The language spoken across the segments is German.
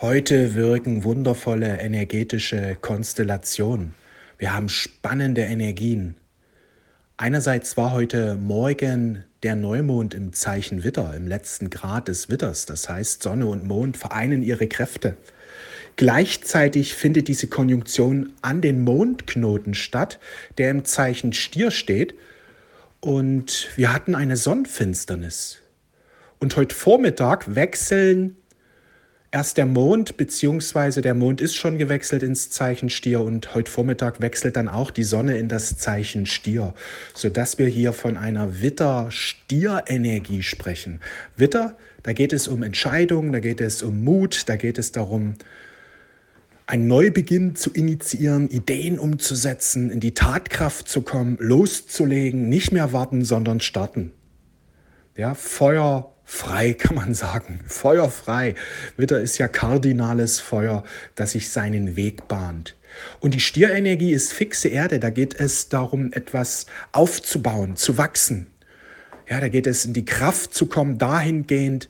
Heute wirken wundervolle energetische Konstellationen. Wir haben spannende Energien. Einerseits war heute Morgen der Neumond im Zeichen Witter, im letzten Grad des Witters. Das heißt, Sonne und Mond vereinen ihre Kräfte. Gleichzeitig findet diese Konjunktion an den Mondknoten statt, der im Zeichen Stier steht. Und wir hatten eine Sonnenfinsternis. Und heute Vormittag wechseln erst der Mond, beziehungsweise der Mond ist schon gewechselt ins Zeichen Stier und heute Vormittag wechselt dann auch die Sonne in das Zeichen Stier, sodass wir hier von einer Witter-Stier-Energie sprechen. Witter, da geht es um Entscheidungen, da geht es um Mut, da geht es darum, einen Neubeginn zu initiieren, Ideen umzusetzen, in die Tatkraft zu kommen, loszulegen, nicht mehr warten, sondern starten. Ja, Feuer frei, kann man sagen. Feuerfrei. Witter ist ja kardinales Feuer, das sich seinen Weg bahnt. Und die Stierenergie ist fixe Erde. Da geht es darum, etwas aufzubauen, zu wachsen. Ja, da geht es in die Kraft zu kommen, dahingehend,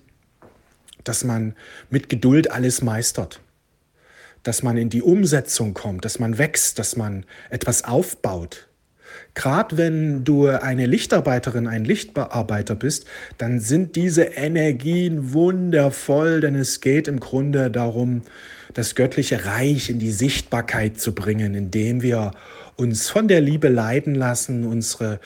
dass man mit Geduld alles meistert. Dass man in die Umsetzung kommt, dass man wächst, dass man etwas aufbaut. Gerade wenn du eine Lichtarbeiterin, ein Lichtbearbeiter bist, dann sind diese Energien wundervoll, denn es geht im Grunde darum, das göttliche Reich in die Sichtbarkeit zu bringen, indem wir uns von der Liebe leiten lassen, unsere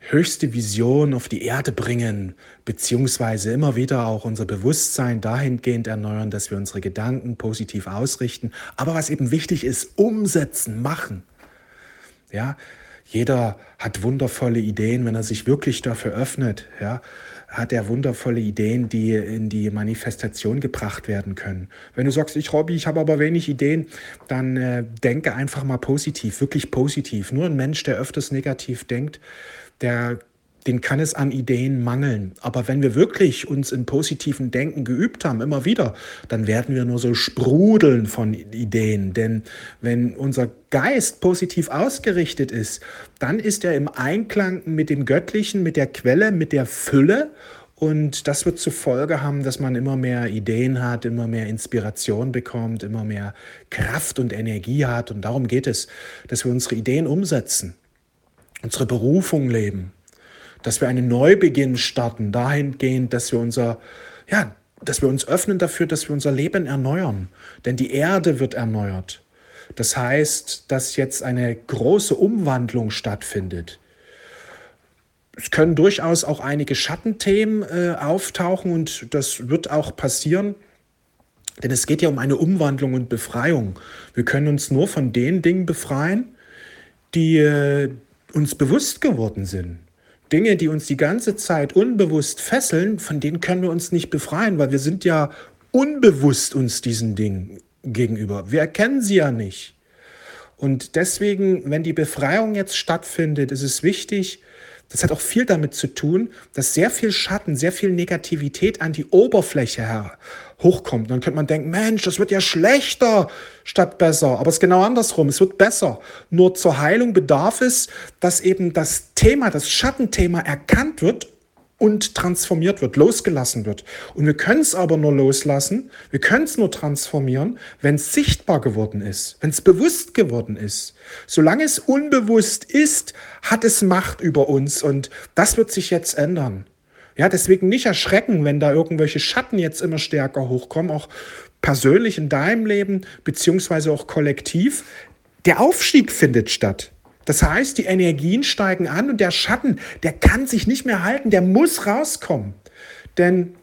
höchste Vision auf die Erde bringen, beziehungsweise immer wieder auch unser Bewusstsein dahingehend erneuern, dass wir unsere Gedanken positiv ausrichten. Aber was eben wichtig ist, umsetzen, machen. Ja, jeder hat wundervolle Ideen, wenn er sich wirklich dafür öffnet, ja, hat er wundervolle Ideen, die in die Manifestation gebracht werden können. Wenn du sagst, ich Robby, ich habe aber wenig Ideen, dann äh, denke einfach mal positiv, wirklich positiv. Nur ein Mensch, der öfters negativ denkt, der den kann es an Ideen mangeln. Aber wenn wir wirklich uns in positiven Denken geübt haben, immer wieder, dann werden wir nur so sprudeln von Ideen. Denn wenn unser Geist positiv ausgerichtet ist, dann ist er im Einklang mit dem Göttlichen, mit der Quelle, mit der Fülle. Und das wird zur Folge haben, dass man immer mehr Ideen hat, immer mehr Inspiration bekommt, immer mehr Kraft und Energie hat. Und darum geht es, dass wir unsere Ideen umsetzen, unsere Berufung leben, dass wir einen Neubeginn starten, dahingehend, dass wir unser, ja, dass wir uns öffnen dafür, dass wir unser Leben erneuern. Denn die Erde wird erneuert. Das heißt, dass jetzt eine große Umwandlung stattfindet. Es können durchaus auch einige Schattenthemen äh, auftauchen und das wird auch passieren. Denn es geht ja um eine Umwandlung und Befreiung. Wir können uns nur von den Dingen befreien, die äh, uns bewusst geworden sind. Dinge, die uns die ganze Zeit unbewusst fesseln, von denen können wir uns nicht befreien, weil wir sind ja unbewusst uns diesen Dingen gegenüber. Wir erkennen sie ja nicht. Und deswegen, wenn die Befreiung jetzt stattfindet, ist es wichtig, das hat auch viel damit zu tun, dass sehr viel Schatten, sehr viel Negativität an die Oberfläche her hochkommt. Dann könnte man denken, Mensch, das wird ja schlechter statt besser. Aber es ist genau andersrum, es wird besser. Nur zur Heilung bedarf es, dass eben das Thema, das Schattenthema erkannt wird und transformiert wird, losgelassen wird. Und wir können es aber nur loslassen, wir können es nur transformieren, wenn es sichtbar geworden ist, wenn es bewusst geworden ist. Solange es unbewusst ist, hat es Macht über uns und das wird sich jetzt ändern. Ja, deswegen nicht erschrecken, wenn da irgendwelche Schatten jetzt immer stärker hochkommen, auch persönlich in deinem Leben, beziehungsweise auch kollektiv. Der Aufstieg findet statt. Das heißt, die Energien steigen an und der Schatten, der kann sich nicht mehr halten, der muss rauskommen. Denn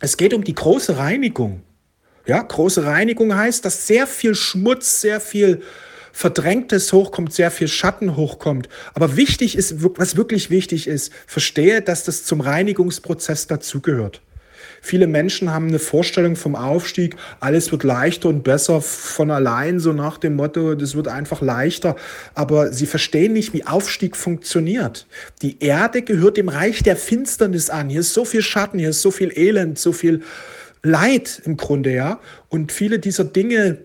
es geht um die große Reinigung. Ja, große Reinigung heißt, dass sehr viel Schmutz, sehr viel Verdrängtes hochkommt, sehr viel Schatten hochkommt. Aber wichtig ist, was wirklich wichtig ist, verstehe, dass das zum Reinigungsprozess dazugehört. Viele Menschen haben eine Vorstellung vom Aufstieg, alles wird leichter und besser von allein, so nach dem Motto, das wird einfach leichter. Aber sie verstehen nicht, wie Aufstieg funktioniert. Die Erde gehört dem Reich der Finsternis an. Hier ist so viel Schatten, hier ist so viel Elend, so viel Leid im Grunde, ja. Und viele dieser Dinge,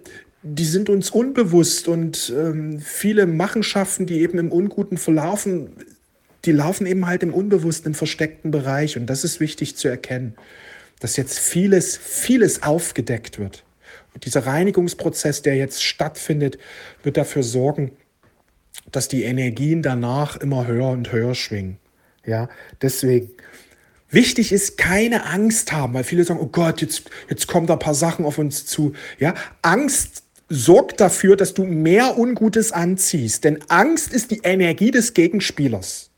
die sind uns unbewusst und ähm, viele Machenschaften, die eben im Unguten verlaufen, die laufen eben halt im unbewussten, versteckten Bereich. Und das ist wichtig zu erkennen dass jetzt vieles, vieles aufgedeckt wird. Und dieser Reinigungsprozess, der jetzt stattfindet, wird dafür sorgen, dass die Energien danach immer höher und höher schwingen. Ja, deswegen. Wichtig ist, keine Angst haben, weil viele sagen, oh Gott, jetzt, jetzt kommen da ein paar Sachen auf uns zu. Ja, Angst sorgt dafür, dass du mehr Ungutes anziehst. Denn Angst ist die Energie des Gegenspielers.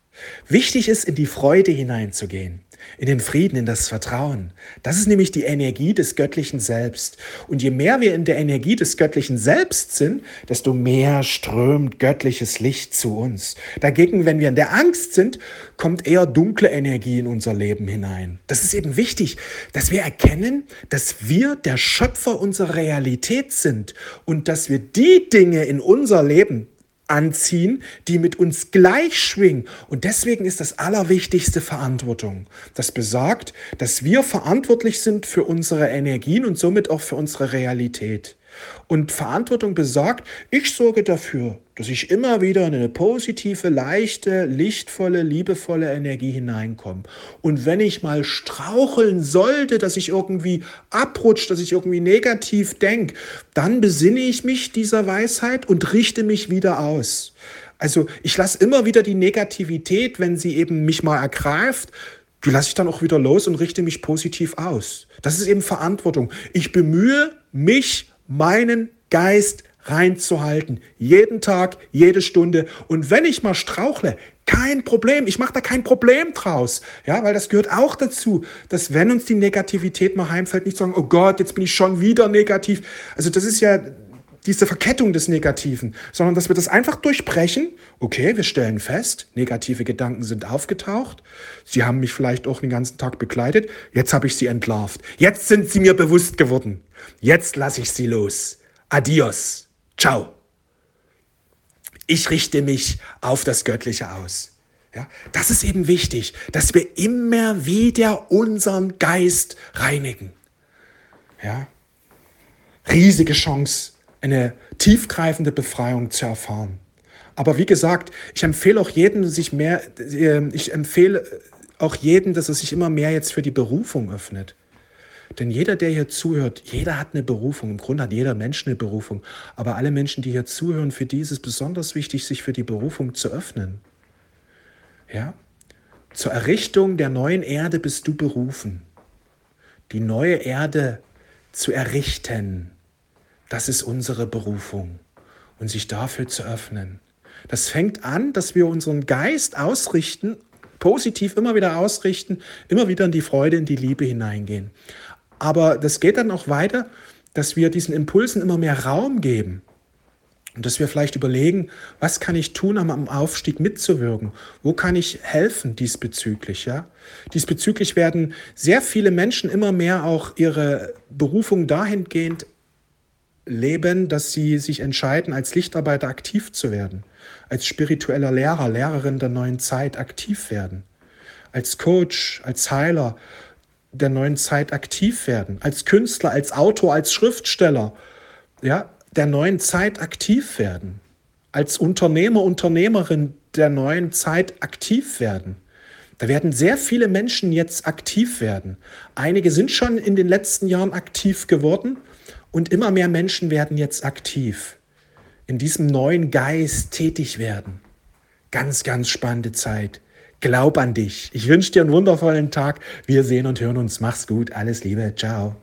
Wichtig ist, in die Freude hineinzugehen in den Frieden, in das Vertrauen. Das ist nämlich die Energie des göttlichen Selbst. Und je mehr wir in der Energie des göttlichen Selbst sind, desto mehr strömt göttliches Licht zu uns. Dagegen, wenn wir in der Angst sind, kommt eher dunkle Energie in unser Leben hinein. Das ist eben wichtig, dass wir erkennen, dass wir der Schöpfer unserer Realität sind und dass wir die Dinge in unser Leben anziehen, die mit uns gleich schwingen. Und deswegen ist das Allerwichtigste Verantwortung. Das besagt, dass wir verantwortlich sind für unsere Energien und somit auch für unsere Realität. Und Verantwortung besagt, ich sorge dafür, dass ich immer wieder in eine positive, leichte, lichtvolle, liebevolle Energie hineinkomme. Und wenn ich mal straucheln sollte, dass ich irgendwie abrutsche, dass ich irgendwie negativ denke, dann besinne ich mich dieser Weisheit und richte mich wieder aus. Also ich lasse immer wieder die Negativität, wenn sie eben mich mal ergreift, die lasse ich dann auch wieder los und richte mich positiv aus. Das ist eben Verantwortung. Ich bemühe mich meinen Geist reinzuhalten. Jeden Tag, jede Stunde. Und wenn ich mal strauchle, kein Problem. Ich mache da kein Problem draus. Ja, weil das gehört auch dazu, dass wenn uns die Negativität mal heimfällt, nicht sagen, oh Gott, jetzt bin ich schon wieder negativ. Also das ist ja diese Verkettung des Negativen, sondern dass wir das einfach durchbrechen. Okay, wir stellen fest, negative Gedanken sind aufgetaucht. Sie haben mich vielleicht auch den ganzen Tag begleitet. Jetzt habe ich sie entlarvt. Jetzt sind sie mir bewusst geworden. Jetzt lasse ich sie los. Adios. Ciao. Ich richte mich auf das Göttliche aus. Ja, das ist eben wichtig, dass wir immer wieder unseren Geist reinigen. Ja, riesige Chance, eine tiefgreifende Befreiung zu erfahren. Aber wie gesagt, ich empfehle auch jedem, sich mehr, äh, ich empfehle auch jedem, dass er sich immer mehr jetzt für die Berufung öffnet. Denn jeder, der hier zuhört, jeder hat eine Berufung. Im Grunde hat jeder Mensch eine Berufung. Aber alle Menschen, die hier zuhören, für die ist es besonders wichtig, sich für die Berufung zu öffnen. Ja? Zur Errichtung der neuen Erde bist du berufen. Die neue Erde zu errichten, das ist unsere Berufung. Und sich dafür zu öffnen. Das fängt an, dass wir unseren Geist ausrichten, positiv immer wieder ausrichten, immer wieder in die Freude, in die Liebe hineingehen. Aber das geht dann auch weiter, dass wir diesen Impulsen immer mehr Raum geben. Und dass wir vielleicht überlegen, was kann ich tun, um am Aufstieg mitzuwirken? Wo kann ich helfen diesbezüglich? Ja? Diesbezüglich werden sehr viele Menschen immer mehr auch ihre Berufung dahingehend leben, dass sie sich entscheiden, als Lichtarbeiter aktiv zu werden, als spiritueller Lehrer, Lehrerin der neuen Zeit aktiv werden, als Coach, als Heiler, der neuen Zeit aktiv werden, als Künstler, als Autor, als Schriftsteller, ja, der neuen Zeit aktiv werden, als Unternehmer, Unternehmerin der neuen Zeit aktiv werden. Da werden sehr viele Menschen jetzt aktiv werden. Einige sind schon in den letzten Jahren aktiv geworden und immer mehr Menschen werden jetzt aktiv, in diesem neuen Geist tätig werden. Ganz, ganz spannende Zeit. Glaub an dich. Ich wünsche dir einen wundervollen Tag. Wir sehen und hören uns. Mach's gut. Alles Liebe. Ciao.